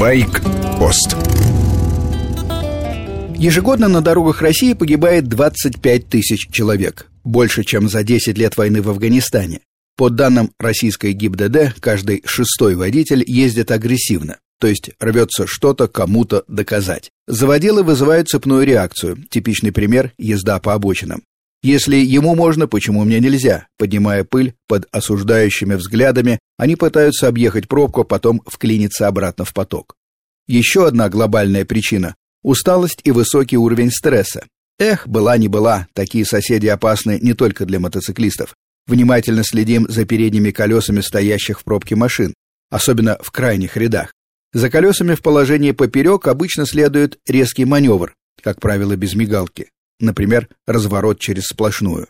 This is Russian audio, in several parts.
Байк-пост Ежегодно на дорогах России погибает 25 тысяч человек, больше, чем за 10 лет войны в Афганистане. По данным российской ГИБДД, каждый шестой водитель ездит агрессивно, то есть рвется что-то кому-то доказать. Заводилы вызывают цепную реакцию, типичный пример – езда по обочинам. Если ему можно, почему мне нельзя? Поднимая пыль под осуждающими взглядами, они пытаются объехать пробку, а потом вклиниться обратно в поток. Еще одна глобальная причина – усталость и высокий уровень стресса. Эх, была не была, такие соседи опасны не только для мотоциклистов. Внимательно следим за передними колесами стоящих в пробке машин, особенно в крайних рядах. За колесами в положении поперек обычно следует резкий маневр, как правило, без мигалки например, разворот через сплошную.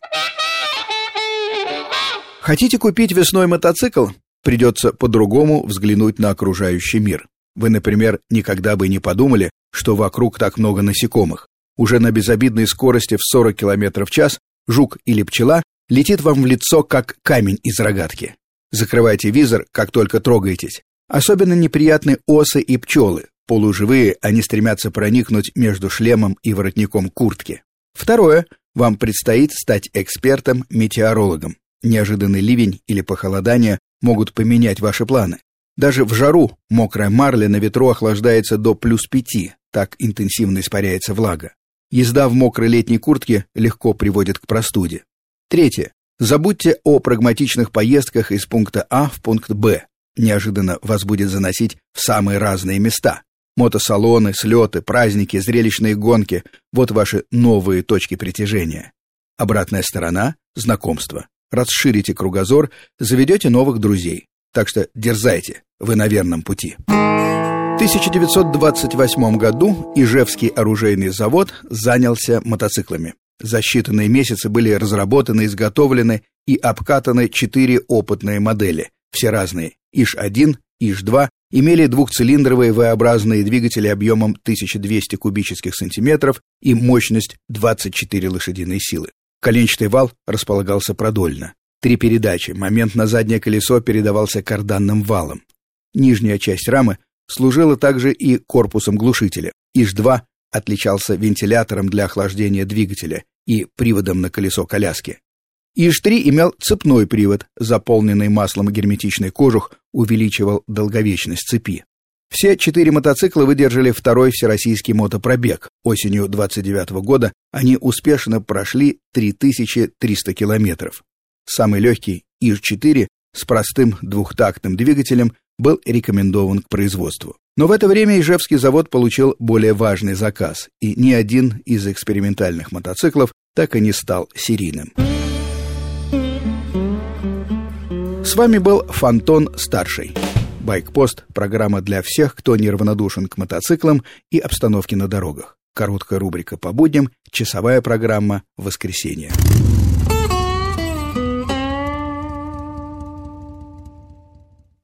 Хотите купить весной мотоцикл? Придется по-другому взглянуть на окружающий мир. Вы, например, никогда бы не подумали, что вокруг так много насекомых. Уже на безобидной скорости в 40 км в час жук или пчела летит вам в лицо, как камень из рогатки. Закрывайте визор, как только трогаетесь. Особенно неприятны осы и пчелы. Полуживые они стремятся проникнуть между шлемом и воротником куртки. Второе. Вам предстоит стать экспертом-метеорологом. Неожиданный ливень или похолодание могут поменять ваши планы. Даже в жару мокрая марля на ветру охлаждается до плюс пяти, так интенсивно испаряется влага. Езда в мокрой летней куртке легко приводит к простуде. Третье. Забудьте о прагматичных поездках из пункта А в пункт Б. Неожиданно вас будет заносить в самые разные места. Мотосалоны, слеты, праздники, зрелищные гонки – вот ваши новые точки притяжения. Обратная сторона – знакомство. Расширите кругозор, заведете новых друзей. Так что дерзайте, вы на верном пути. В 1928 году Ижевский оружейный завод занялся мотоциклами. За считанные месяцы были разработаны, изготовлены и обкатаны четыре опытные модели, все разные – ИЖ-1, ИЖ-2 имели двухцилиндровые V-образные двигатели объемом 1200 кубических сантиметров и мощность 24 лошадиные силы. Коленчатый вал располагался продольно. Три передачи, момент на заднее колесо передавался карданным валом. Нижняя часть рамы служила также и корпусом глушителя. ИЖ-2 отличался вентилятором для охлаждения двигателя и приводом на колесо коляски. ИЖ-3 имел цепной привод, заполненный маслом герметичный кожух увеличивал долговечность цепи. Все четыре мотоцикла выдержали второй всероссийский мотопробег. Осенью 29 года они успешно прошли 3300 километров. Самый легкий ИЖ-4 с простым двухтактным двигателем был рекомендован к производству. Но в это время Ижевский завод получил более важный заказ, и ни один из экспериментальных мотоциклов так и не стал серийным. С вами был Фантон Старший. Байкпост – программа для всех, кто неравнодушен к мотоциклам и обстановке на дорогах. Короткая рубрика по будням, часовая программа «Воскресенье».